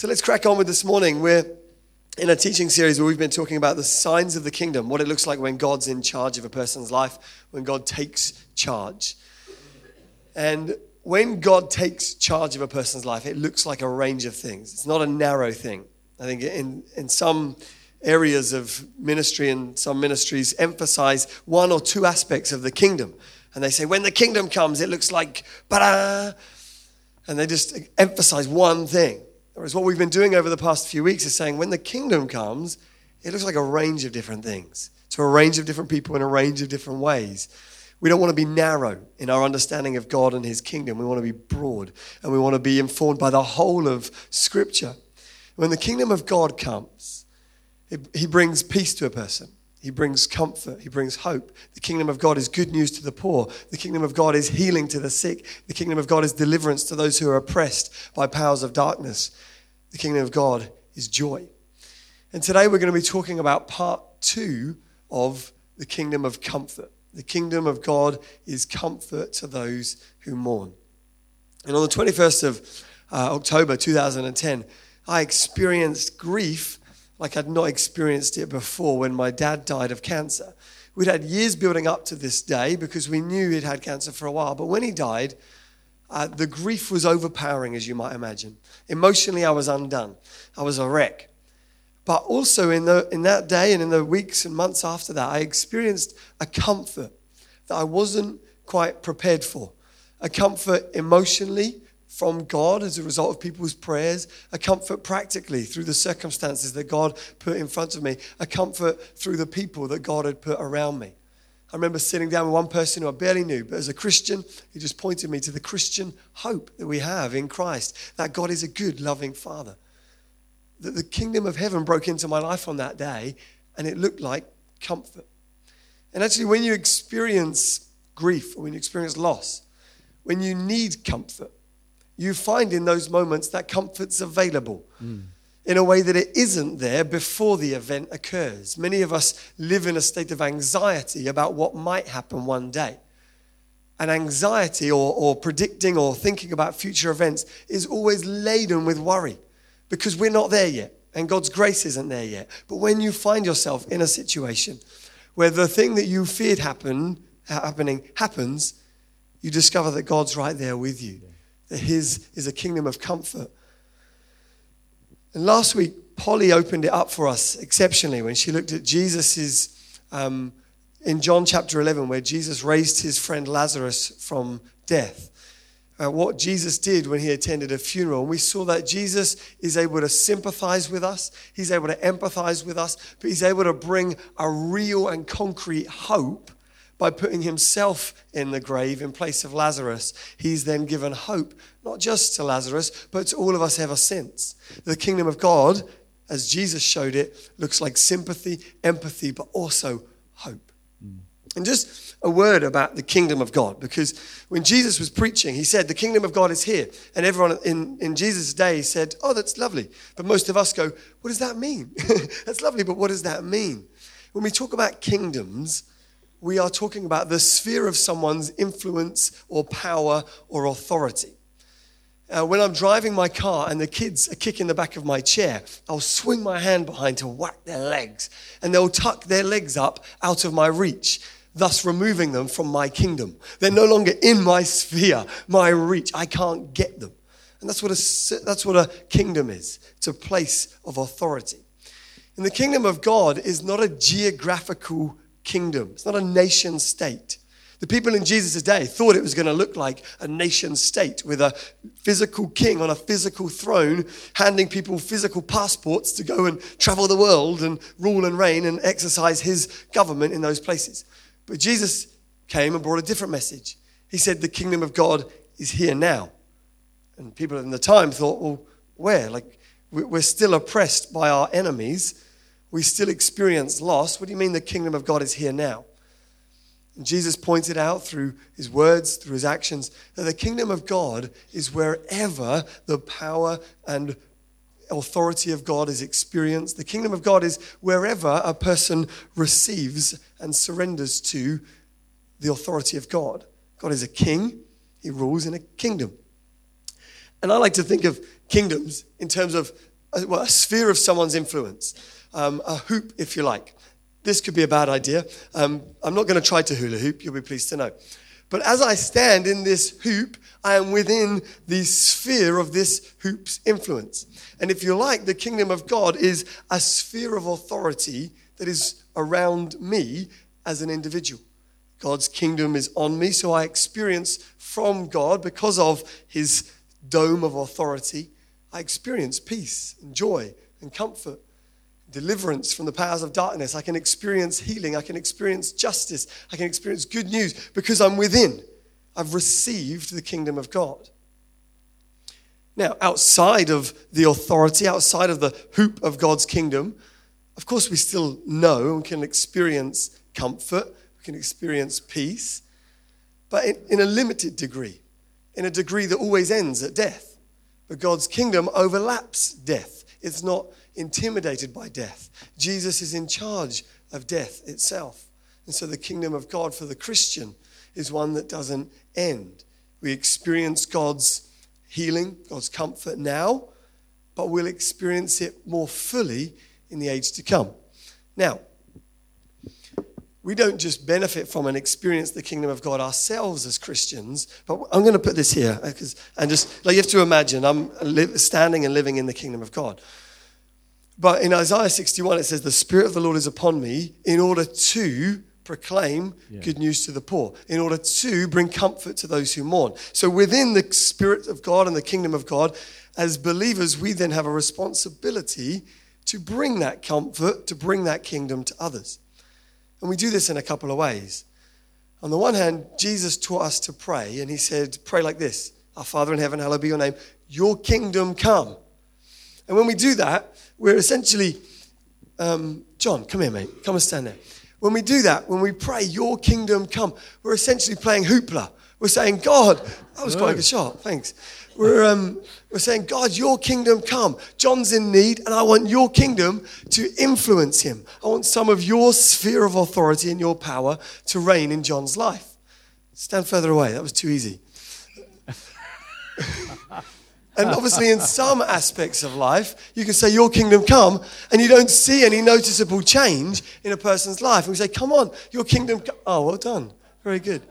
So let's crack on with this morning. We're in a teaching series where we've been talking about the signs of the kingdom, what it looks like when God's in charge of a person's life, when God takes charge. And when God takes charge of a person's life, it looks like a range of things. It's not a narrow thing. I think in, in some areas of ministry and some ministries emphasize one or two aspects of the kingdom. And they say, when the kingdom comes, it looks like, ba And they just emphasize one thing. Whereas what we've been doing over the past few weeks is saying, when the kingdom comes, it looks like a range of different things to a range of different people in a range of different ways. We don't want to be narrow in our understanding of God and His kingdom. We want to be broad and we want to be informed by the whole of Scripture. When the kingdom of God comes, He brings peace to a person. He brings comfort. He brings hope. The kingdom of God is good news to the poor. The kingdom of God is healing to the sick. The kingdom of God is deliverance to those who are oppressed by powers of darkness. The kingdom of God is joy. And today we're going to be talking about part two of the kingdom of comfort. The kingdom of God is comfort to those who mourn. And on the 21st of uh, October 2010, I experienced grief like I'd not experienced it before when my dad died of cancer. We'd had years building up to this day because we knew he'd had cancer for a while. But when he died, uh, the grief was overpowering, as you might imagine. Emotionally, I was undone. I was a wreck. But also in, the, in that day and in the weeks and months after that, I experienced a comfort that I wasn't quite prepared for. A comfort emotionally from God as a result of people's prayers, a comfort practically through the circumstances that God put in front of me, a comfort through the people that God had put around me. I remember sitting down with one person who I barely knew, but as a Christian, he just pointed me to the Christian hope that we have in Christ, that God is a good, loving Father that the kingdom of heaven broke into my life on that day, and it looked like comfort. And actually, when you experience grief or when you experience loss, when you need comfort, you find in those moments that comfort's available mm. In a way that it isn't there before the event occurs. Many of us live in a state of anxiety about what might happen one day. And anxiety or, or predicting or thinking about future events is always laden with worry because we're not there yet and God's grace isn't there yet. But when you find yourself in a situation where the thing that you feared happen, happening happens, you discover that God's right there with you, that His is a kingdom of comfort. And last week, Polly opened it up for us exceptionally when she looked at Jesus's, um, in John chapter 11, where Jesus raised his friend Lazarus from death. Uh, what Jesus did when he attended a funeral. And we saw that Jesus is able to sympathize with us, he's able to empathize with us, but he's able to bring a real and concrete hope by putting himself in the grave in place of Lazarus. He's then given hope, not just to Lazarus, but to all of us ever since. The kingdom of God, as Jesus showed it, looks like sympathy, empathy, but also hope. Mm. And just a word about the kingdom of God because when Jesus was preaching, he said, The kingdom of God is here. And everyone in, in Jesus' day said, Oh, that's lovely. But most of us go, What does that mean? that's lovely, but what does that mean? When we talk about kingdoms, we are talking about the sphere of someone's influence or power or authority. Uh, when I'm driving my car and the kids are kicking the back of my chair, I'll swing my hand behind to whack their legs, and they'll tuck their legs up out of my reach thus removing them from my kingdom. They're no longer in my sphere, my reach. I can't get them. And that's what a, that's what a kingdom is it's a place of authority. And the kingdom of God is not a geographical kingdom, it's not a nation state. The people in Jesus' day thought it was going to look like a nation state with a physical king on a physical throne, handing people physical passports to go and travel the world and rule and reign and exercise his government in those places. But Jesus came and brought a different message. He said, The kingdom of God is here now. And people in the time thought, Well, where? Like, we're still oppressed by our enemies. We still experience loss. What do you mean the kingdom of God is here now? And Jesus pointed out through his words, through his actions, that the kingdom of God is wherever the power and authority of God is experienced. The kingdom of God is wherever a person receives and surrenders to the authority of God. God is a king, he rules in a kingdom. And I like to think of kingdoms in terms of a, well, a sphere of someone's influence, um, a hoop, if you like. This could be a bad idea. Um, I'm not going to try to hula hoop, you'll be pleased to know. But as I stand in this hoop, I am within the sphere of this hoop's influence. And if you like, the kingdom of God is a sphere of authority that is around me as an individual. God's kingdom is on me, so I experience from God, because of his dome of authority, I experience peace and joy and comfort deliverance from the powers of darkness. I can experience healing. I can experience justice. I can experience good news because I'm within. I've received the kingdom of God. Now, outside of the authority, outside of the hoop of God's kingdom, of course, we still know and can experience comfort, we can experience peace, but in, in a limited degree, in a degree that always ends at death. But God's kingdom overlaps death. It's not intimidated by death. Jesus is in charge of death itself. And so the kingdom of God for the Christian is one that doesn't end. We experience God's healing, God's comfort now, but we'll experience it more fully in the age to come. Now, we don't just benefit from and experience the kingdom of God ourselves as Christians, but I'm going to put this here because and just like you have to imagine I'm standing and living in the kingdom of God. But in Isaiah 61, it says, The Spirit of the Lord is upon me in order to proclaim yeah. good news to the poor, in order to bring comfort to those who mourn. So within the Spirit of God and the kingdom of God, as believers, we then have a responsibility to bring that comfort, to bring that kingdom to others. And we do this in a couple of ways. On the one hand, Jesus taught us to pray, and he said, Pray like this Our Father in heaven, hallowed be your name, your kingdom come. And when we do that, we're essentially, um, John, come here, mate. Come and stand there. When we do that, when we pray, Your kingdom come, we're essentially playing hoopla. We're saying, God, that was quite a good shot. Thanks. We're, um, we're saying, God, your kingdom come. John's in need, and I want your kingdom to influence him. I want some of your sphere of authority and your power to reign in John's life. Stand further away. That was too easy. And obviously, in some aspects of life, you can say, Your kingdom come, and you don't see any noticeable change in a person's life. And we say, Come on, your kingdom come. Oh, well done. Very good.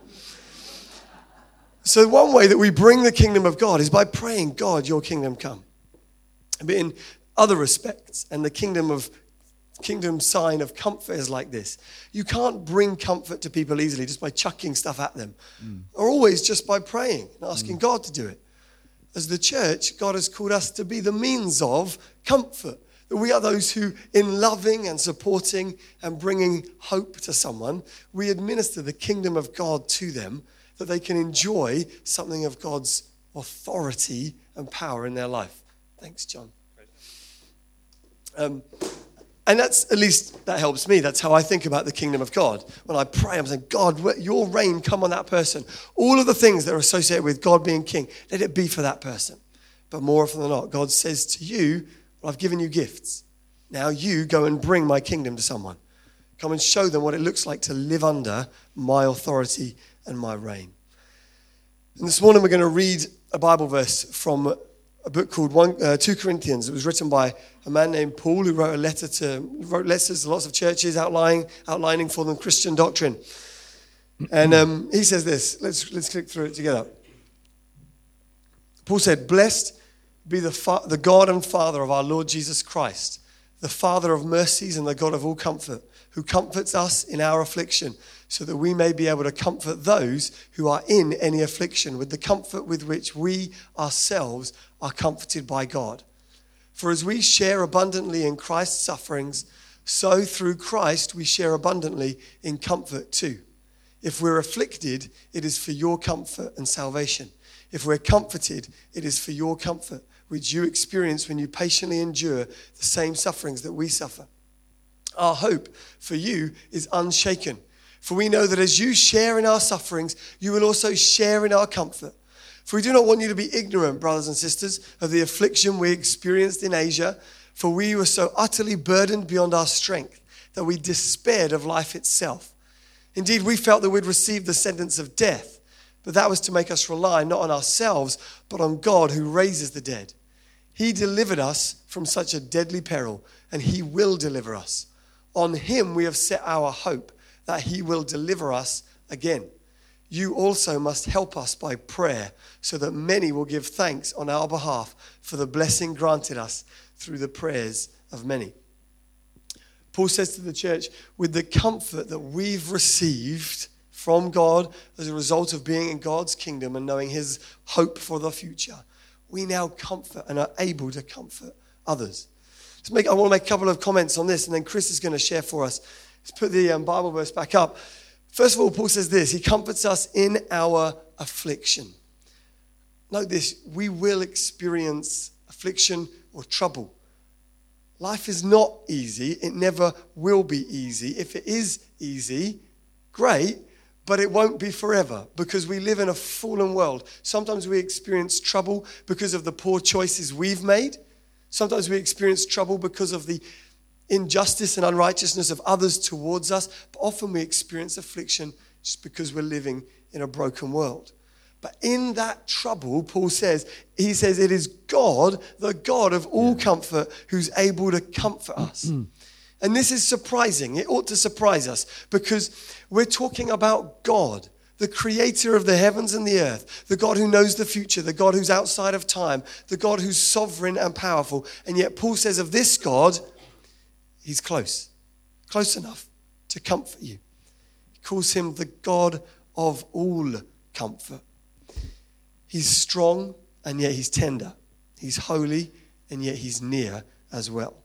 So, one way that we bring the kingdom of God is by praying, God, your kingdom come. But in other respects, and the kingdom of kingdom sign of comfort is like this. You can't bring comfort to people easily just by chucking stuff at them, mm. or always just by praying and asking mm. God to do it as the church, God has called us to be the means of comfort. That we are those who, in loving and supporting and bringing hope to someone, we administer the kingdom of God to them that they can enjoy something of God's authority and power in their life. Thanks, John. Um, and that's at least that helps me. That's how I think about the kingdom of God. When I pray, I'm saying, God, your reign come on that person. All of the things that are associated with God being king, let it be for that person. But more often than not, God says to you, well, I've given you gifts. Now you go and bring my kingdom to someone. Come and show them what it looks like to live under my authority and my reign. And this morning we're going to read a Bible verse from a book called one, uh, 2 Corinthians. It was written by a man named Paul who wrote a letter to, wrote letters to lots of churches outlining, outlining for them Christian doctrine. And um, he says this. Let's, let's click through it together. Paul said, Blessed be the, fa- the God and Father of our Lord Jesus Christ, the Father of mercies and the God of all comfort, who comforts us in our affliction so that we may be able to comfort those who are in any affliction with the comfort with which we ourselves are comforted by God. For as we share abundantly in Christ's sufferings, so through Christ we share abundantly in comfort too. If we're afflicted, it is for your comfort and salvation. If we're comforted, it is for your comfort, which you experience when you patiently endure the same sufferings that we suffer. Our hope for you is unshaken for we know that as you share in our sufferings, you will also share in our comfort. For we do not want you to be ignorant, brothers and sisters, of the affliction we experienced in Asia, for we were so utterly burdened beyond our strength that we despaired of life itself. Indeed, we felt that we'd received the sentence of death, but that was to make us rely not on ourselves, but on God who raises the dead. He delivered us from such a deadly peril, and He will deliver us. On Him we have set our hope that He will deliver us again. You also must help us by prayer, so that many will give thanks on our behalf for the blessing granted us through the prayers of many. Paul says to the church, with the comfort that we've received from God as a result of being in God's kingdom and knowing His hope for the future, we now comfort and are able to comfort others. To make, I want to make a couple of comments on this, and then Chris is going to share for us. Let's put the um, Bible verse back up. First of all, Paul says this He comforts us in our affliction. Note this we will experience affliction or trouble. Life is not easy. It never will be easy. If it is easy, great, but it won't be forever because we live in a fallen world. Sometimes we experience trouble because of the poor choices we've made. Sometimes we experience trouble because of the injustice and unrighteousness of others towards us. But often we experience affliction just because we're living in a broken world. But in that trouble, Paul says, he says, it is God, the God of all comfort, who's able to comfort us. Mm. And this is surprising. It ought to surprise us because we're talking about God, the creator of the heavens and the earth, the God who knows the future, the God who's outside of time, the God who's sovereign and powerful. And yet, Paul says of this God, he's close, close enough to comfort you. He calls him the God of all comfort. He's strong and yet he's tender. He's holy and yet he's near as well.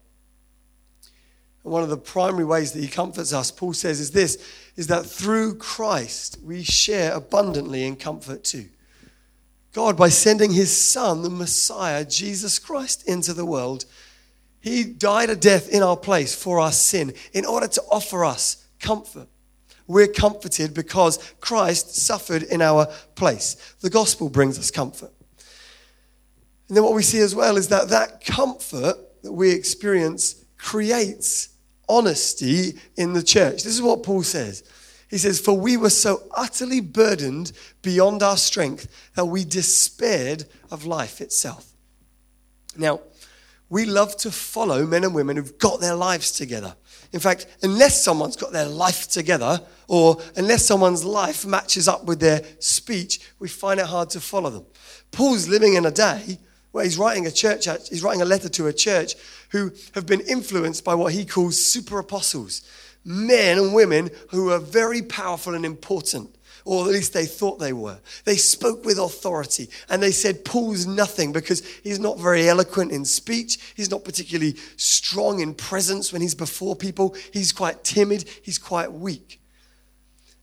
One of the primary ways that he comforts us, Paul says, is this is that through Christ we share abundantly in comfort too. God, by sending his Son, the Messiah, Jesus Christ, into the world, he died a death in our place for our sin in order to offer us comfort. We're comforted because Christ suffered in our place. The gospel brings us comfort. And then what we see as well is that that comfort that we experience creates honesty in the church. This is what Paul says. He says, For we were so utterly burdened beyond our strength that we despaired of life itself. Now, we love to follow men and women who've got their lives together. In fact, unless someone's got their life together, or unless someone's life matches up with their speech, we find it hard to follow them. Paul's living in a day where he's writing a church, he's writing a letter to a church who have been influenced by what he calls super apostles, men and women who are very powerful and important or at least they thought they were. They spoke with authority and they said, Paul's nothing because he's not very eloquent in speech. He's not particularly strong in presence when he's before people. He's quite timid. He's quite weak.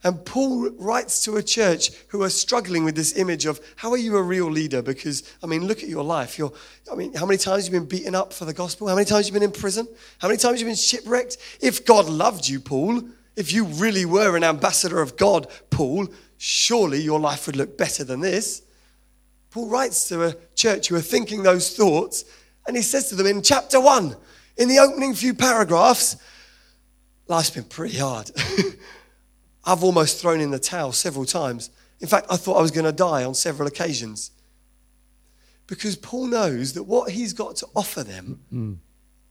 And Paul writes to a church who are struggling with this image of how are you a real leader? Because, I mean, look at your life. You're, I mean, how many times have you been beaten up for the gospel? How many times have you been in prison? How many times have you been shipwrecked? If God loved you, Paul, if you really were an ambassador of God, Paul, surely your life would look better than this. Paul writes to a church who are thinking those thoughts, and he says to them in chapter one, in the opening few paragraphs, life's been pretty hard. I've almost thrown in the towel several times. In fact, I thought I was going to die on several occasions. Because Paul knows that what he's got to offer them mm.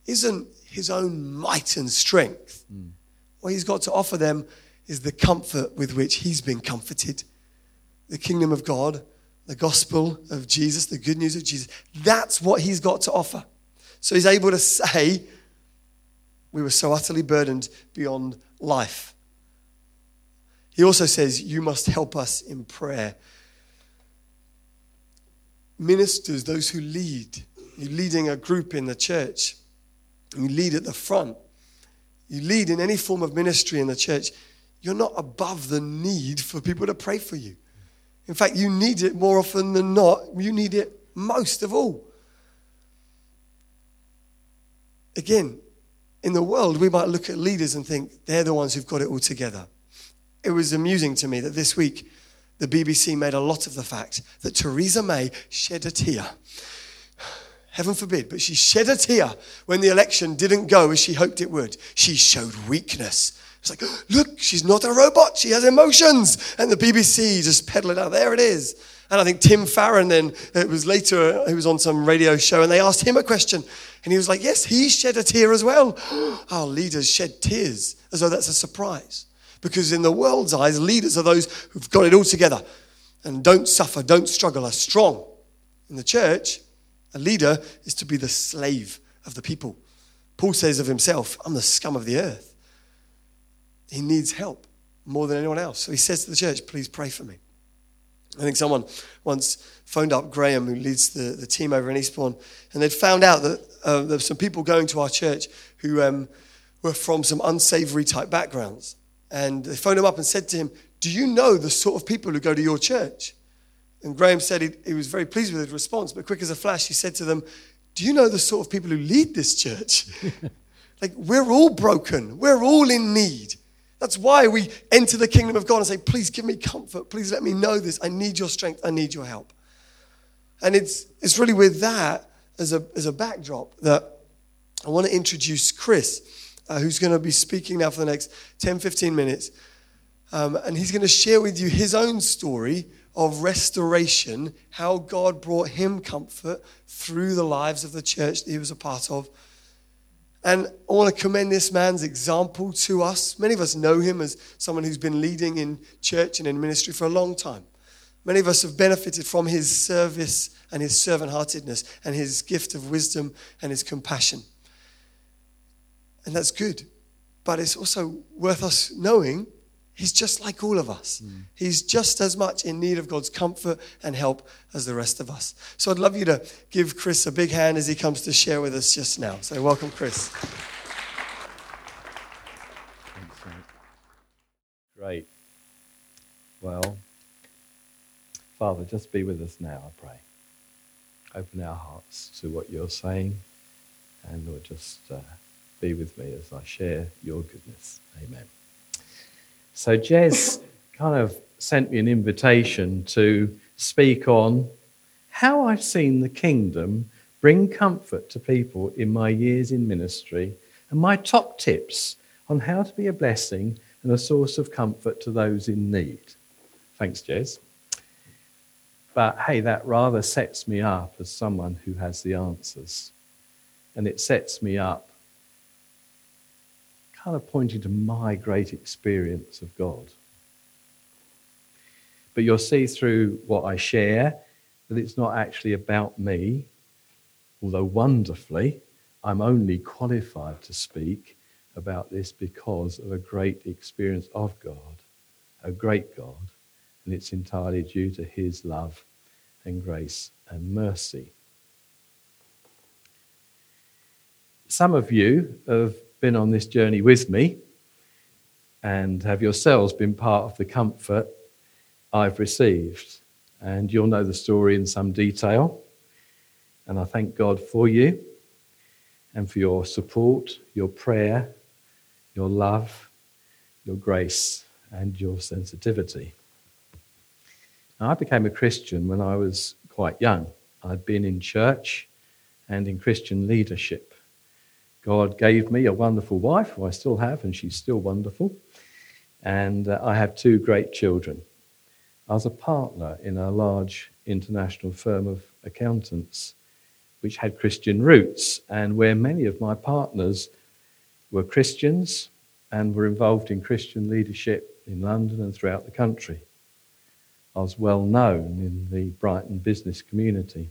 isn't his own might and strength. Mm. What he's got to offer them is the comfort with which he's been comforted. The kingdom of God, the gospel of Jesus, the good news of Jesus. That's what he's got to offer. So he's able to say, We were so utterly burdened beyond life. He also says, You must help us in prayer. Ministers, those who lead, you're leading a group in the church, you lead at the front you lead in any form of ministry in the church, you're not above the need for people to pray for you. In fact, you need it more often than not. You need it most of all. Again, in the world, we might look at leaders and think they're the ones who've got it all together. It was amusing to me that this week the BBC made a lot of the fact that Theresa May shed a tear heaven forbid, but she shed a tear when the election didn't go as she hoped it would. She showed weakness. It's like, look, she's not a robot. She has emotions. And the BBC just peddle it out. There it is. And I think Tim Farron then, it was later, he was on some radio show and they asked him a question. And he was like, yes, he shed a tear as well. Our leaders shed tears as though that's a surprise. Because in the world's eyes, leaders are those who've got it all together and don't suffer, don't struggle, are strong. In the church, a leader is to be the slave of the people. Paul says of himself, I'm the scum of the earth. He needs help more than anyone else. So he says to the church, please pray for me. I think someone once phoned up Graham, who leads the, the team over in Eastbourne, and they'd found out that uh, there were some people going to our church who um, were from some unsavory type backgrounds. And they phoned him up and said to him, Do you know the sort of people who go to your church? And Graham said he, he was very pleased with his response, but quick as a flash, he said to them, Do you know the sort of people who lead this church? like, we're all broken, we're all in need. That's why we enter the kingdom of God and say, Please give me comfort. Please let me know this. I need your strength. I need your help. And it's, it's really with that as a, as a backdrop that I want to introduce Chris, uh, who's going to be speaking now for the next 10, 15 minutes. Um, and he's going to share with you his own story of restoration, how God brought him comfort through the lives of the church that he was a part of and I want to commend this man's example to us. Many of us know him as someone who's been leading in church and in ministry for a long time. Many of us have benefited from his service and his servant heartedness and his gift of wisdom and his compassion. And that's good. But it's also worth us knowing He's just like all of us. Mm. He's just as much in need of God's comfort and help as the rest of us. So I'd love you to give Chris a big hand as he comes to share with us just now. So welcome, Chris. Great. Well, Father, just be with us now, I pray. Open our hearts to what you're saying, and Lord, just uh, be with me as I share your goodness. Amen. So Jez kind of sent me an invitation to speak on how I've seen the kingdom bring comfort to people in my years in ministry and my top tips on how to be a blessing and a source of comfort to those in need. Thanks, Jez. But hey, that rather sets me up as someone who has the answers. And it sets me up kind of pointing to my great experience of God. But you'll see through what I share that it's not actually about me, although wonderfully, I'm only qualified to speak about this because of a great experience of God, a great God, and it's entirely due to His love and grace and mercy. Some of you have been on this journey with me and have yourselves been part of the comfort I've received. And you'll know the story in some detail. And I thank God for you and for your support, your prayer, your love, your grace, and your sensitivity. Now, I became a Christian when I was quite young. I'd been in church and in Christian leadership. God gave me a wonderful wife, who I still have, and she's still wonderful. And uh, I have two great children. I was a partner in a large international firm of accountants, which had Christian roots, and where many of my partners were Christians and were involved in Christian leadership in London and throughout the country. I was well known in the Brighton business community.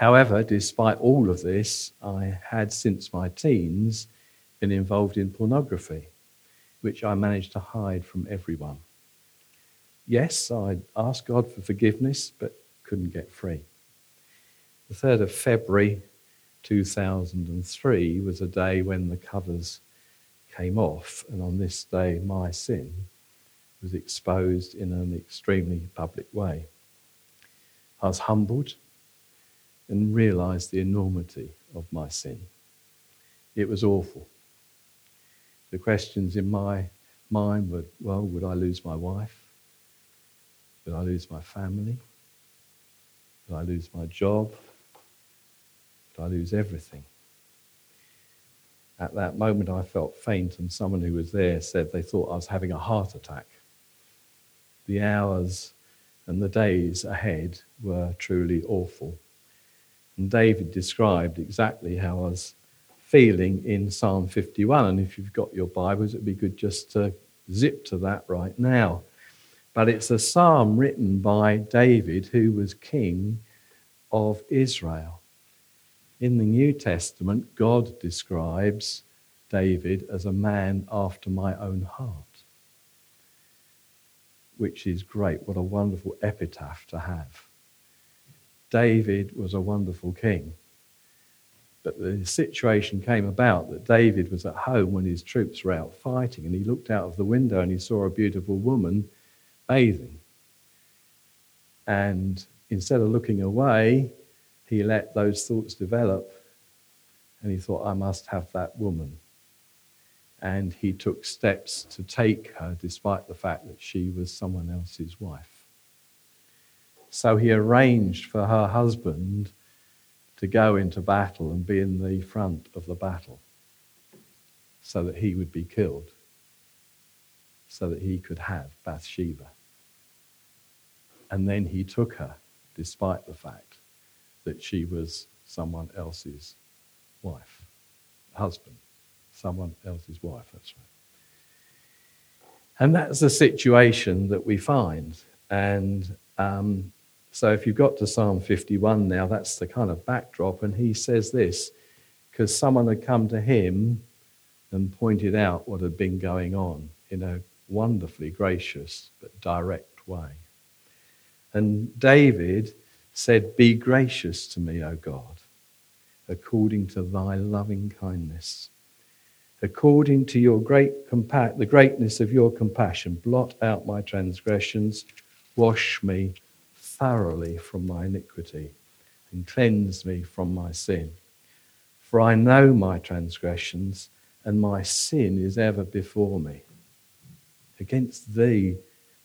However, despite all of this, I had since my teens been involved in pornography, which I managed to hide from everyone. Yes, I asked God for forgiveness, but couldn't get free. The 3rd of February 2003 was a day when the covers came off, and on this day, my sin was exposed in an extremely public way. I was humbled and realized the enormity of my sin. It was awful. The questions in my mind were well, would I lose my wife? Would I lose my family? Would I lose my job? Would I lose everything? At that moment, I felt faint, and someone who was there said they thought I was having a heart attack. The hours and the days ahead were truly awful. And David described exactly how I was feeling in Psalm 51. And if you've got your Bibles, it'd be good just to zip to that right now. But it's a psalm written by David, who was king of Israel. In the New Testament, God describes David as a man after my own heart, which is great. What a wonderful epitaph to have. David was a wonderful king. But the situation came about that David was at home when his troops were out fighting, and he looked out of the window and he saw a beautiful woman bathing. And instead of looking away, he let those thoughts develop and he thought, I must have that woman. And he took steps to take her despite the fact that she was someone else's wife. So he arranged for her husband to go into battle and be in the front of the battle so that he would be killed, so that he could have Bathsheba. And then he took her, despite the fact that she was someone else's wife, husband, someone else's wife, that's right. And that's the situation that we find. And um, so if you've got to Psalm 51 now, that's the kind of backdrop. And he says this because someone had come to him and pointed out what had been going on in a wonderfully gracious but direct way. And David said, Be gracious to me, O God, according to thy loving kindness. According to your great compa- the greatness of your compassion, blot out my transgressions, wash me thoroughly from my iniquity and cleanse me from my sin. For I know my transgressions, and my sin is ever before me. Against thee,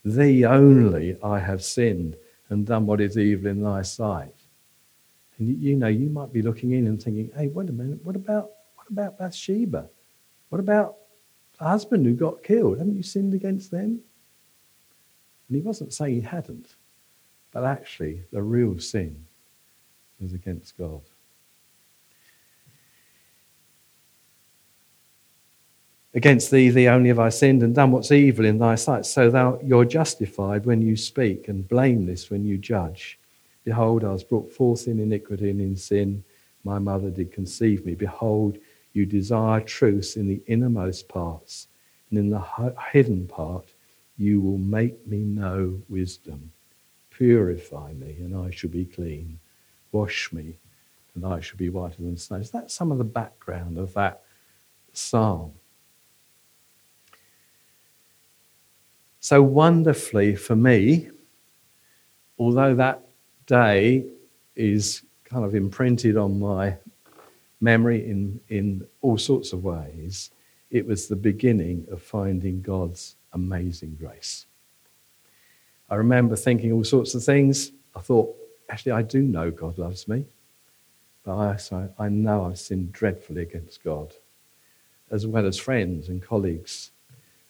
thee only, I have sinned and done what is evil in thy sight. And you know, you might be looking in and thinking, hey, wait a minute, what about, what about Bathsheba? What about the husband who got killed? Haven't you sinned against them? And he wasn't saying he hadn't. But actually, the real sin was against God. Against thee, thee only have I sinned and done what's evil in thy sight. So thou, you're justified when you speak and blameless when you judge. Behold, I was brought forth in iniquity and in sin. My mother did conceive me. Behold, you desire truth in the innermost parts, and in the hidden part, you will make me know wisdom. Purify me, and I shall be clean. Wash me, and I shall be whiter than snow. Is that some of the background of that psalm? So wonderfully for me, although that day is kind of imprinted on my memory in, in all sorts of ways, it was the beginning of finding God's amazing grace. I remember thinking all sorts of things. I thought, actually, I do know God loves me. But I, I know I've sinned dreadfully against God, as well as friends and colleagues.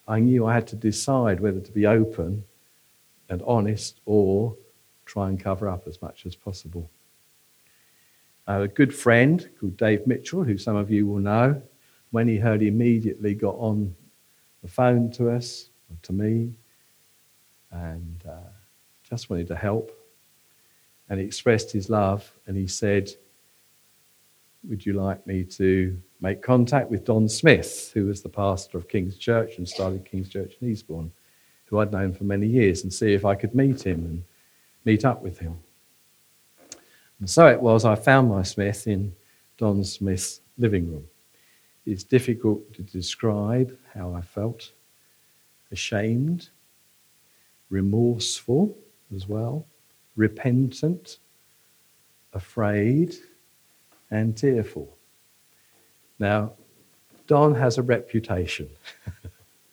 I knew I had to decide whether to be open and honest or try and cover up as much as possible. I had a good friend called Dave Mitchell, who some of you will know. When he heard, he immediately got on the phone to us, to me, and uh, just wanted to help. And he expressed his love and he said, Would you like me to make contact with Don Smith, who was the pastor of King's Church and started King's Church in Eastbourne, who I'd known for many years, and see if I could meet him and meet up with him? And so it was, I found my Smith in Don Smith's living room. It's difficult to describe how I felt ashamed, remorseful as well, repentant, afraid, and tearful. Now, Don has a reputation.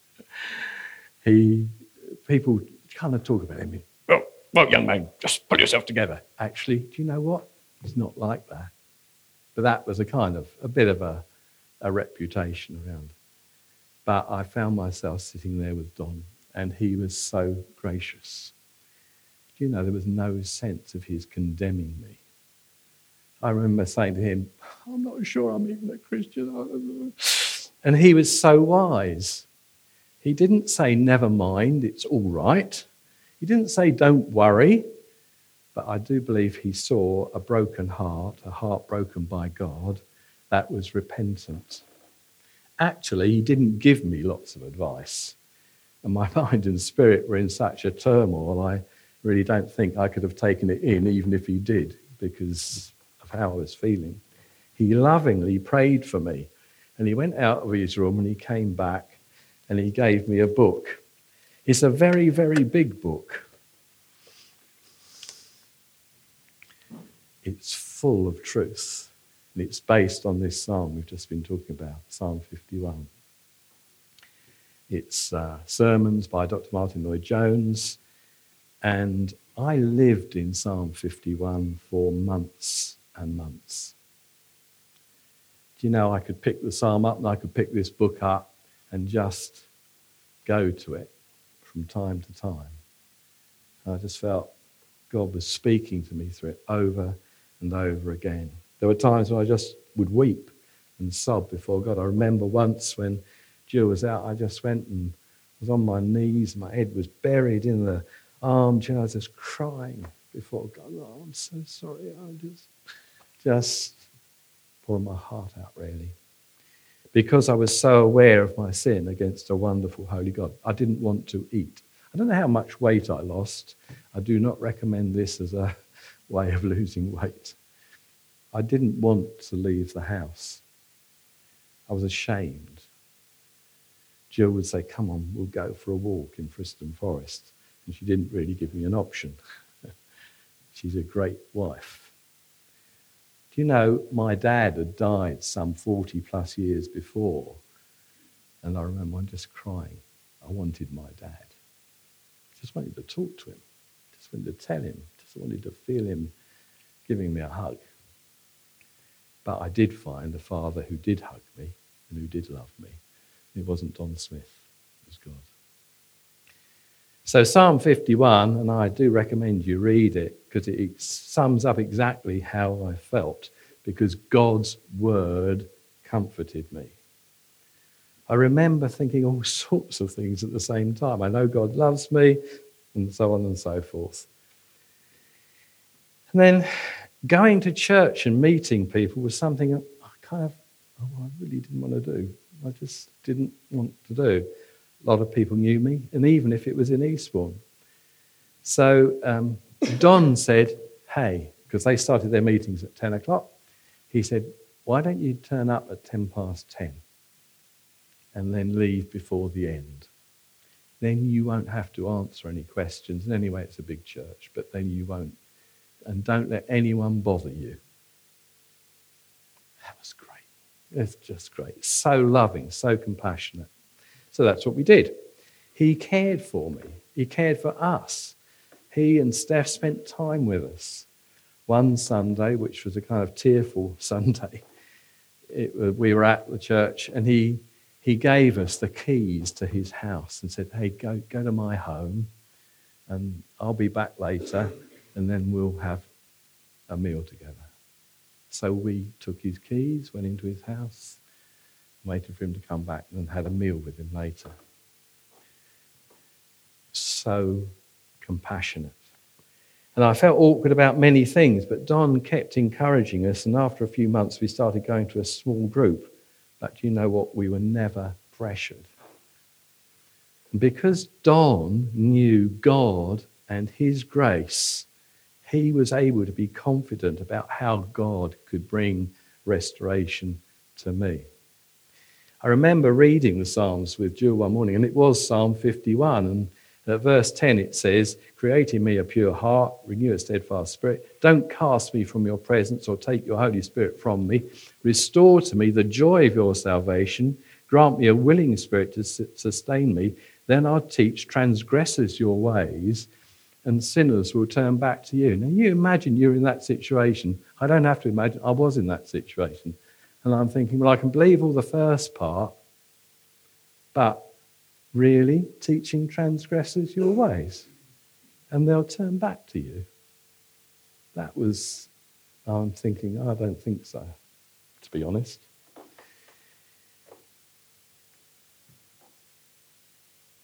he, people kind of talk about him. Well, well, young man, just pull yourself together. Actually, do you know what? He's not like that. But that was a kind of a bit of a, a reputation around. But I found myself sitting there with Don, and he was so gracious. Do You know, there was no sense of his condemning me. I remember saying to him, I'm not sure I'm even a Christian. And he was so wise. He didn't say, never mind, it's all right. He didn't say, don't worry. But I do believe he saw a broken heart, a heart broken by God, that was repentant. Actually, he didn't give me lots of advice. And my mind and spirit were in such a turmoil, I really don't think I could have taken it in, even if he did, because of how I was feeling. He lovingly prayed for me. And he went out of his room and he came back and he gave me a book. It's a very, very big book. It's full of truth. And it's based on this psalm we've just been talking about, Psalm 51. It's uh, sermons by Dr. Martyn Lloyd-Jones. And I lived in Psalm 51 for months and months. Do you know, I could pick the psalm up and I could pick this book up and just go to it from time to time. I just felt God was speaking to me through it over and over again. There were times when I just would weep and sob before God. I remember once when Jill was out, I just went and was on my knees. My head was buried in the armchair. I was just crying before God. Oh, I'm so sorry. I just, just pouring my heart out, really. Because I was so aware of my sin against a wonderful, holy God. I didn't want to eat. I don't know how much weight I lost. I do not recommend this as a way of losing weight. I didn't want to leave the house. I was ashamed. Jill would say, Come on, we'll go for a walk in Friston Forest. And she didn't really give me an option. She's a great wife. Do you know, my dad had died some 40 plus years before. And I remember I'm just crying. I wanted my dad. Just wanted to talk to him. Just wanted to tell him just wanted to feel him giving me a hug. But I did find a father who did hug me and who did love me. It wasn't Don Smith, it was God. So, Psalm 51, and I do recommend you read it because it sums up exactly how I felt, because God's word comforted me. I remember thinking all sorts of things at the same time. I know God loves me, and so on and so forth. And then going to church and meeting people was something I kind of, oh, I really didn't want to do. I just didn't want to do. A lot of people knew me, and even if it was in Eastbourne. So um, Don said, hey, because they started their meetings at 10 o'clock, he said, why don't you turn up at 10 past 10 and then leave before the end? Then you won't have to answer any questions. And anyway, it's a big church, but then you won't and don't let anyone bother you. That was great. It's just great. So loving, so compassionate. So that's what we did. He cared for me, he cared for us. He and Steph spent time with us. One Sunday, which was a kind of tearful Sunday, it, uh, we were at the church and he, he gave us the keys to his house and said, Hey, go, go to my home and I'll be back later and then we'll have a meal together. So we took his keys, went into his house, waited for him to come back, and had a meal with him later. So compassionate. And I felt awkward about many things, but Don kept encouraging us, and after a few months, we started going to a small group. But you know what? We were never pressured. And because Don knew God and His grace, he was able to be confident about how God could bring restoration to me. I remember reading the Psalms with Jill one morning, and it was Psalm 51. And at verse 10, it says, Create in me a pure heart, renew a steadfast spirit. Don't cast me from your presence or take your Holy Spirit from me. Restore to me the joy of your salvation. Grant me a willing spirit to sustain me. Then I'll teach transgressors your ways and sinners will turn back to you. Now, you imagine you're in that situation. I don't have to imagine, I was in that situation. And I'm thinking, well, I can believe all the first part, but really teaching transgressors your ways? And they'll turn back to you. That was, I'm thinking, I don't think so, to be honest.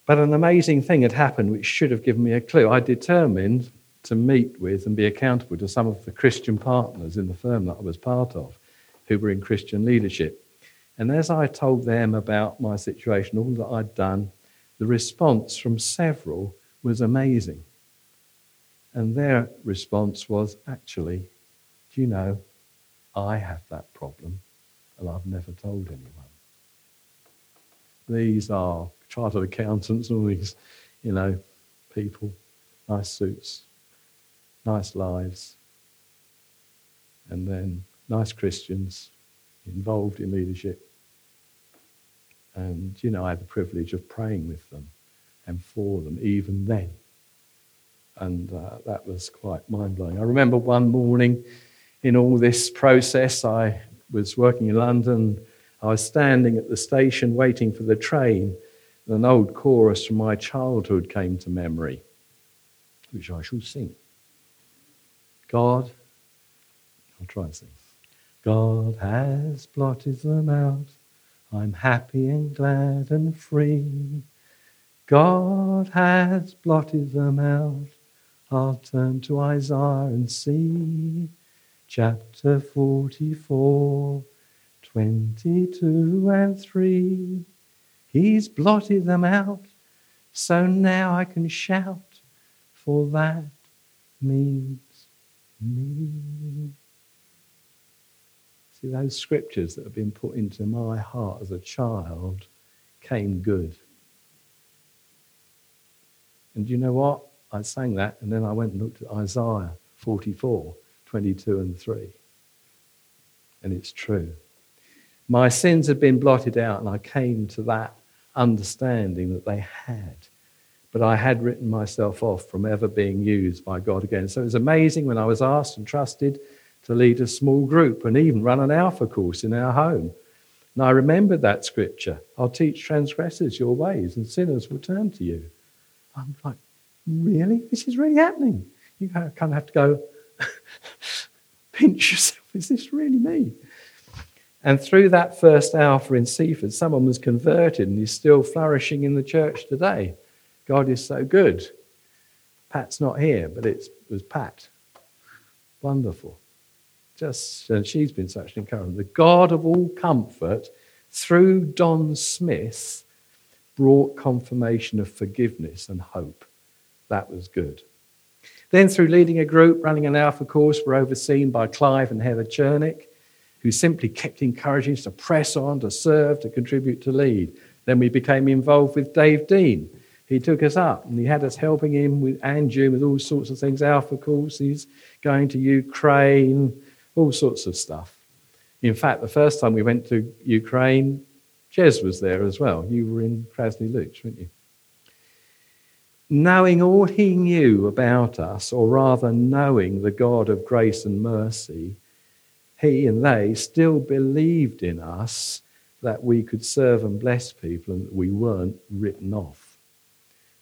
But an amazing thing had happened which should have given me a clue. I determined to meet with and be accountable to some of the Christian partners in the firm that I was part of who were in Christian leadership. And as I told them about my situation, all that I'd done, the response from several was amazing. And their response was actually, do you know, I have that problem and I've never told anyone. These are chartered accountants, and all these, you know, people, nice suits, nice lives, and then nice Christians involved in leadership. And, you know, I had the privilege of praying with them and for them even then. And uh, that was quite mind blowing. I remember one morning in all this process, I was working in London. I was standing at the station waiting for the train an old chorus from my childhood came to memory, which I shall sing. God, I'll try and sing. God has blotted them out. I'm happy and glad and free. God has blotted them out. I'll turn to Isaiah and see. Chapter 44, 22 and 3. He's blotted them out, so now I can shout, for that means me. See, those scriptures that have been put into my heart as a child came good. And you know what? I sang that, and then I went and looked at Isaiah 44, 22 and 3. And it's true. My sins had been blotted out, and I came to that understanding that they had. But I had written myself off from ever being used by God again. So it was amazing when I was asked and trusted to lead a small group and even run an alpha course in our home. And I remembered that scripture I'll teach transgressors your ways, and sinners will turn to you. I'm like, really? This is really happening. You kind of have to go, pinch yourself. Is this really me? And through that first Alpha in Seaford, someone was converted and is still flourishing in the church today. God is so good. Pat's not here, but it was Pat. Wonderful. Just, and she's been such an encouragement. The God of all comfort, through Don Smith, brought confirmation of forgiveness and hope. That was good. Then, through leading a group, running an Alpha course, we're overseen by Clive and Heather Chernick who simply kept encouraging us to press on, to serve, to contribute, to lead. Then we became involved with Dave Dean. He took us up and he had us helping him with Andrew with all sorts of things, Alpha courses, going to Ukraine, all sorts of stuff. In fact, the first time we went to Ukraine, Jez was there as well. You were in Krasny Luch, weren't you? Knowing all he knew about us, or rather knowing the God of grace and mercy, he and they still believed in us that we could serve and bless people and that we weren't written off.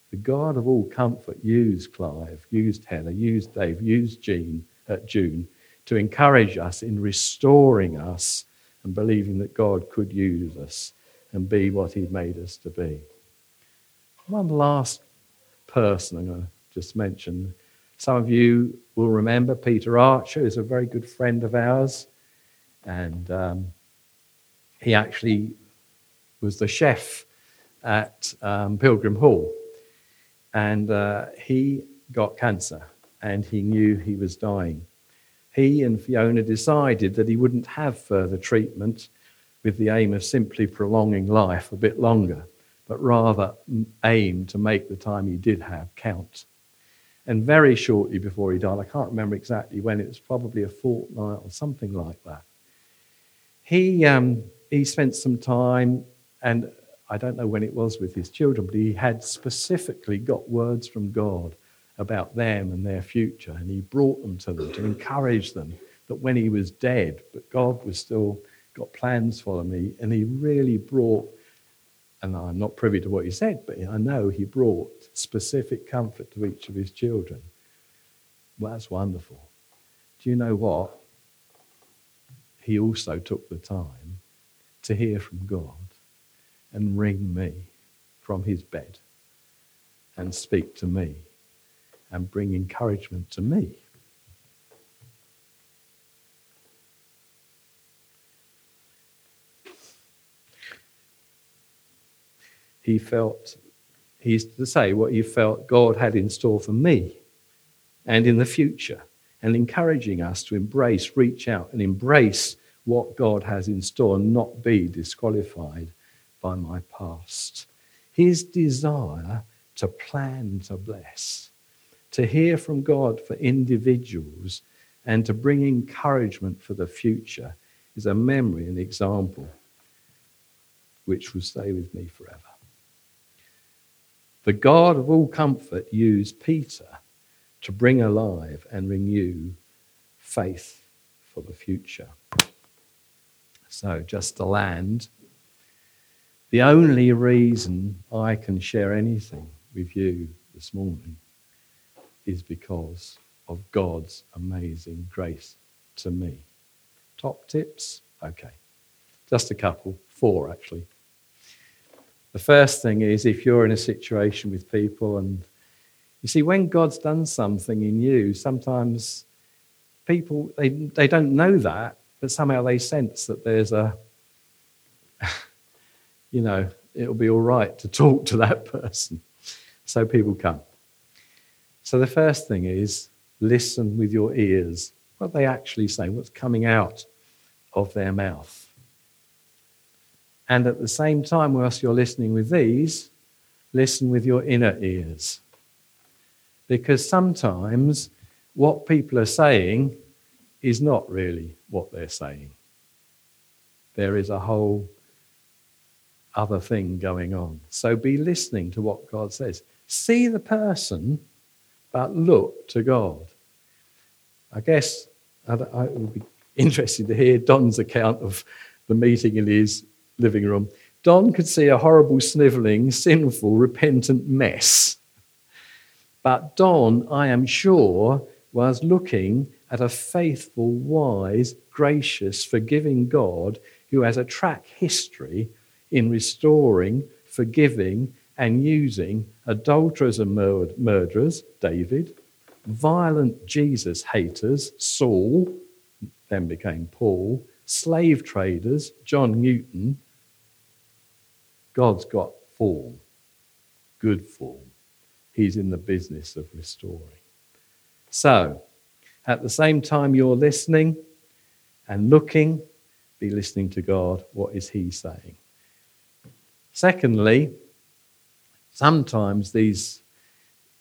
The God of all comfort used Clive, used Heather, used Dave, used Jean, uh, June to encourage us in restoring us and believing that God could use us and be what He made us to be. One last person I'm going to just mention some of you will remember Peter Archer is a very good friend of ours, and um, he actually was the chef at um, Pilgrim Hall, and uh, he got cancer, and he knew he was dying. He and Fiona decided that he wouldn't have further treatment with the aim of simply prolonging life a bit longer, but rather aim to make the time he did have count. And very shortly before he died, I can't remember exactly when, it was probably a fortnight or something like that. He, um, he spent some time, and I don't know when it was with his children, but he had specifically got words from God about them and their future, and he brought them to them to encourage them that when he was dead, but God was still got plans for me. And he really brought, and I'm not privy to what he said, but I know he brought specific comfort to each of his children. Well, that's wonderful. Do you know what? He also took the time to hear from God and ring me from his bed and speak to me and bring encouragement to me. He felt, he's to say what he felt God had in store for me and in the future, and encouraging us to embrace, reach out, and embrace what God has in store and not be disqualified by my past. His desire to plan to bless, to hear from God for individuals, and to bring encouragement for the future is a memory, an example which will stay with me forever. The God of all comfort used Peter to bring alive and renew faith for the future. So, just to land, the only reason I can share anything with you this morning is because of God's amazing grace to me. Top tips? Okay. Just a couple, four actually. The first thing is if you're in a situation with people and you see, when God's done something in you, sometimes people, they, they don't know that, but somehow they sense that there's a, you know, it'll be all right to talk to that person. So people come. So the first thing is listen with your ears. What they actually say, What's coming out of their mouth? And at the same time, whilst you're listening with these, listen with your inner ears. Because sometimes what people are saying is not really what they're saying. There is a whole other thing going on. So be listening to what God says. See the person, but look to God. I guess I would be interested to hear Don's account of the meeting in his living room. Don could see a horrible, snivelling, sinful, repentant mess. But Don, I am sure, was looking at a faithful, wise, gracious, forgiving God who has a track history in restoring, forgiving, and using adulterers and murderers, David, violent Jesus haters, Saul, then became Paul, slave traders, John Newton. God's got form, good form. He's in the business of restoring. So, at the same time you're listening and looking, be listening to God. What is He saying? Secondly, sometimes these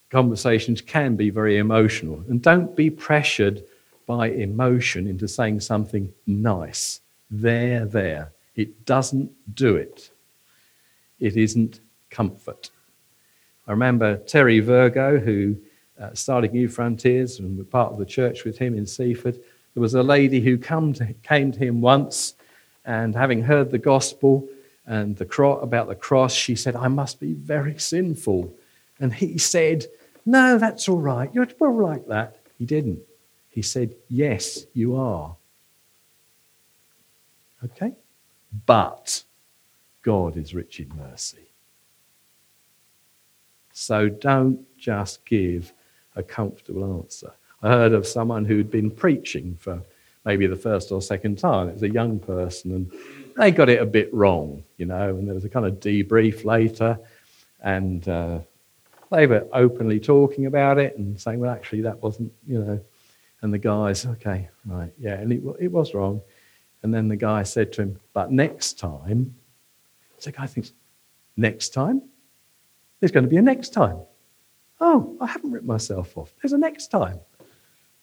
conversations can be very emotional. And don't be pressured by emotion into saying something nice. There, there. It doesn't do it. It isn't comfort. I remember Terry Virgo, who uh, started New Frontiers and was part of the church with him in Seaford. There was a lady who to, came to him once, and having heard the gospel, and the cro- about the cross, she said, I must be very sinful. And he said, No, that's all right. You're well like that. He didn't. He said, Yes, you are. Okay? But God is rich in mercy. So don't just give a comfortable answer. I heard of someone who'd been preaching for maybe the first or second time. It was a young person, and they got it a bit wrong, you know, and there was a kind of debrief later, and uh, they were openly talking about it and saying, well, actually, that wasn't, you know, and the guys, okay, right, yeah, and it, it was wrong. And then the guy said to him, but next time, the guy thinks, next time? There's going to be a next time. Oh, I haven't ripped myself off. There's a next time.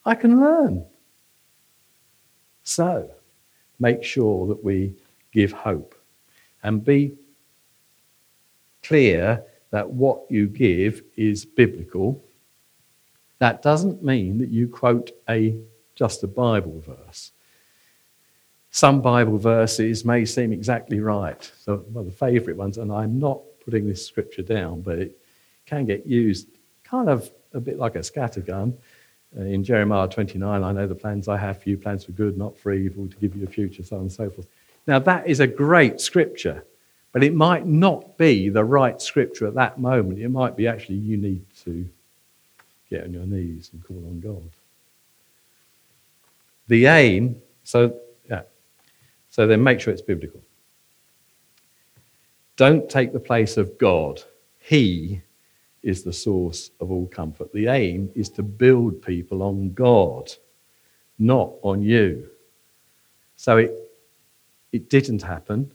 I can learn. So, make sure that we give hope. And be clear that what you give is biblical. That doesn't mean that you quote a just a Bible verse. Some Bible verses may seem exactly right. So, one of the favourite ones, and I'm not putting this scripture down, but it can get used kind of a bit like a scattergun. Uh, in Jeremiah 29, I know the plans I have for you, plans for good, not for evil, to give you a future, so on and so forth. Now, that is a great scripture, but it might not be the right scripture at that moment. It might be actually you need to get on your knees and call on God. The aim, so, so then make sure it's biblical. Don't take the place of God. He is the source of all comfort. The aim is to build people on God, not on you. So it, it didn't happen,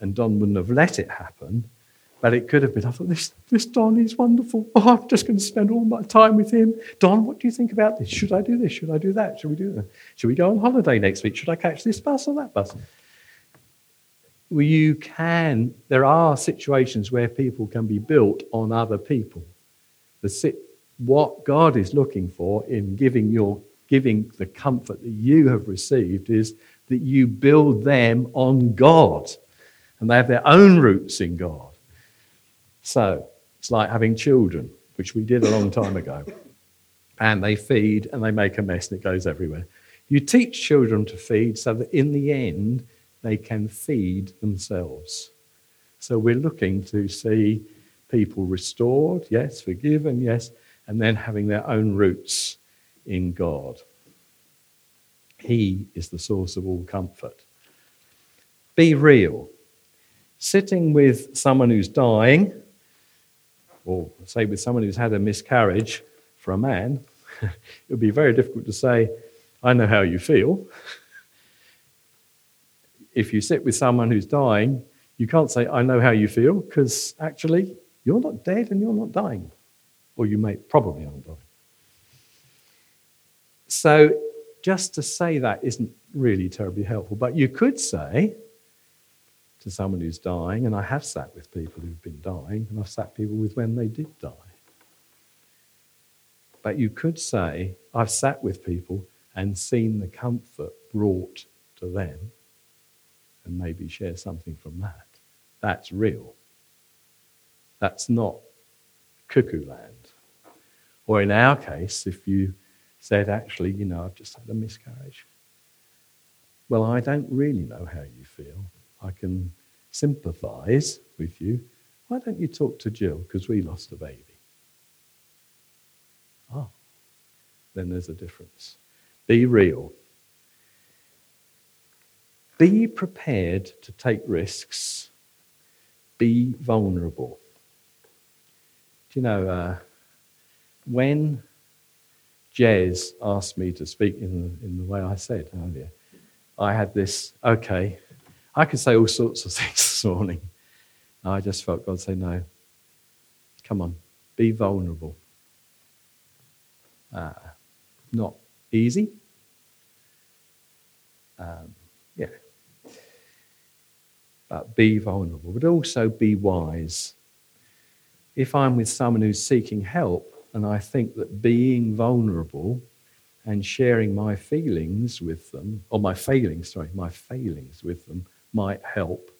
and Don wouldn't have let it happen, but it could have been. I thought, this, this Don is wonderful. Oh, I'm just going to spend all my time with him. Don, what do you think about this? Should I do this? Should I do that? Should we do that? Should we go on holiday next week? Should I catch this bus or that bus? Well, you can, there are situations where people can be built on other people. The, what God is looking for in giving, your, giving the comfort that you have received is that you build them on God and they have their own roots in God. So it's like having children, which we did a long time ago, and they feed and they make a mess and it goes everywhere. You teach children to feed so that in the end, they can feed themselves. So we're looking to see people restored, yes, forgiven, yes, and then having their own roots in God. He is the source of all comfort. Be real. Sitting with someone who's dying, or say with someone who's had a miscarriage for a man, it would be very difficult to say, I know how you feel. if you sit with someone who's dying, you can't say, I know how you feel, because actually, you're not dead and you're not dying. Or you may probably aren't die. So, just to say that isn't really terribly helpful. But you could say to someone who's dying, and I have sat with people who've been dying, and I've sat people with when they did die. But you could say, I've sat with people and seen the comfort brought to them and maybe share something from that. That's real. That's not cuckoo land. Or in our case, if you said, actually, you know, I've just had a miscarriage. Well, I don't really know how you feel. I can sympathize with you. Why don't you talk to Jill? Because we lost a baby. Oh, then there's a difference. Be real. Be prepared to take risks. Be vulnerable. Do you know, uh, when Jez asked me to speak in the, in the way I said earlier, I had this, okay, I could say all sorts of things this morning. I just felt God say, no, come on, be vulnerable. Uh, not easy. Um, yeah, but be vulnerable, but also be wise. If I'm with someone who's seeking help, and I think that being vulnerable and sharing my feelings with them, or my failings, sorry, my failings with them might help.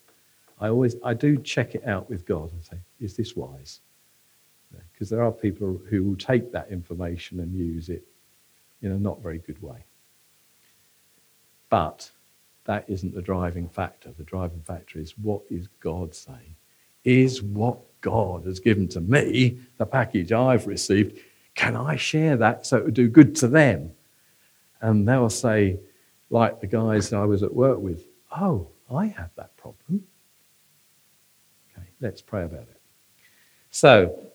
I always, I do check it out with God and say, is this wise? Because there are people who will take that information and use it in a not very good way. But that isn't the driving factor. The driving factor is what is God saying? Is what God has given to me, the package I've received, can I share that so it would do good to them? And they'll say, like the guys I was at work with, oh, I have that problem. Okay, let's pray about it. So,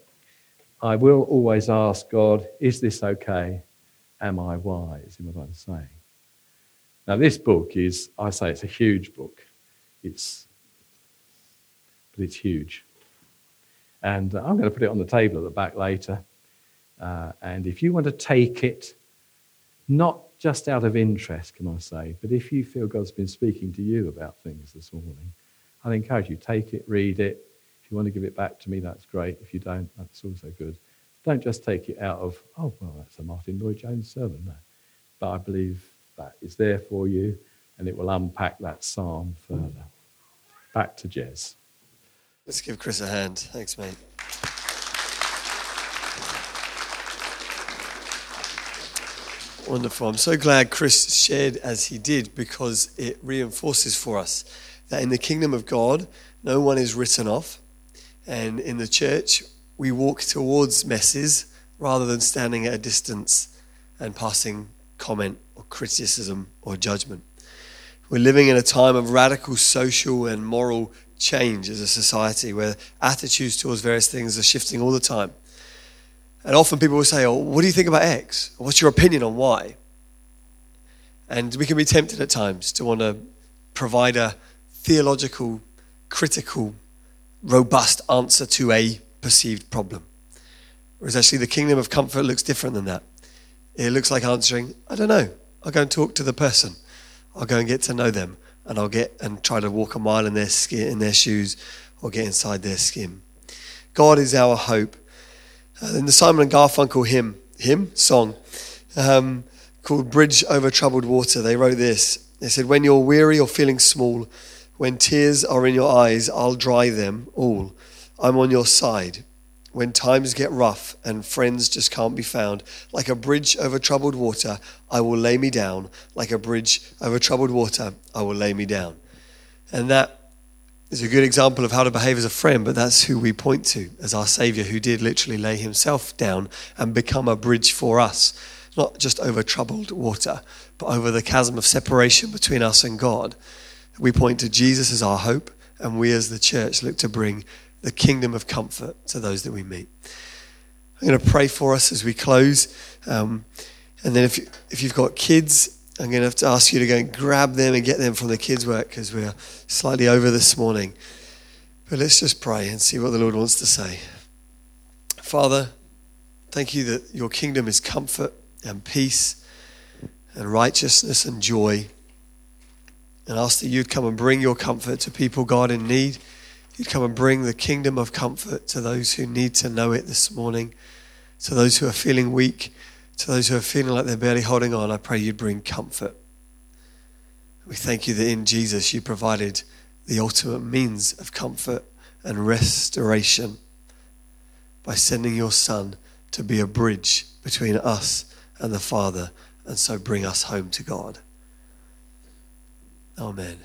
I will always ask God, is this okay? Am I wise in what I'm saying? Now, this book is, I say it's a huge book. It's, but it's huge. And I'm going to put it on the table at the back later. Uh, and if you want to take it, not just out of interest, can I say, but if you feel God's been speaking to you about things this morning, I'd encourage you, take it, read it. If you want to give it back to me, that's great. If you don't, that's also good. Don't just take it out of, oh, well, that's a Martyn Lloyd-Jones sermon. No. But I believe that is there for you and it will unpack that psalm further. Back to Jez. Let's give Chris a hand. Thanks, mate. Wonderful. I'm so glad Chris shared as he did because it reinforces for us that in the kingdom of God, no one is written off. And in the church, we walk towards messes rather than standing at a distance and passing comment or criticism or judgment. We're living in a time of radical social and moral change as a society where attitudes towards various things are shifting all the time. And often people will say, Oh, what do you think about X? What's your opinion on Y? And we can be tempted at times to want to provide a theological, critical, robust answer to a perceived problem. Whereas actually, the kingdom of comfort looks different than that. It looks like answering, I don't know. I'll go and talk to the person. I'll go and get to know them. And I'll get and try to walk a mile in their skin, in their shoes, or get inside their skin. God is our hope. Uh, in the Simon and Garfunkel hymn, hymn song um, called "Bridge Over Troubled Water," they wrote this. They said, "When you're weary or feeling small, when tears are in your eyes, I'll dry them all. I'm on your side when times get rough and friends just can't be found. Like a bridge over troubled water, I will lay me down. Like a bridge over troubled water, I will lay me down. And that is a good example of how to behave as a friend, but that's who we point to as our Savior, who did literally lay himself down and become a bridge for us. Not just over troubled water, but over the chasm of separation between us and God. We point to Jesus as our hope, and we as the church look to bring the kingdom of comfort to those that we meet. I'm going to pray for us as we close. Um, and then if, if you've got kids, I'm going to have to ask you to go and grab them and get them from the kids' work because we're slightly over this morning. But let's just pray and see what the Lord wants to say. Father, thank you that your kingdom is comfort and peace and righteousness and joy. And ask that you'd come and bring your comfort to people, God, in need. You'd come and bring the kingdom of comfort to those who need to know it this morning, to those who are feeling weak, to those who are feeling like they're barely holding on. I pray you'd bring comfort. We thank you that in Jesus you provided the ultimate means of comfort and restoration by sending your Son to be a bridge between us and the Father, and so bring us home to God. Amen.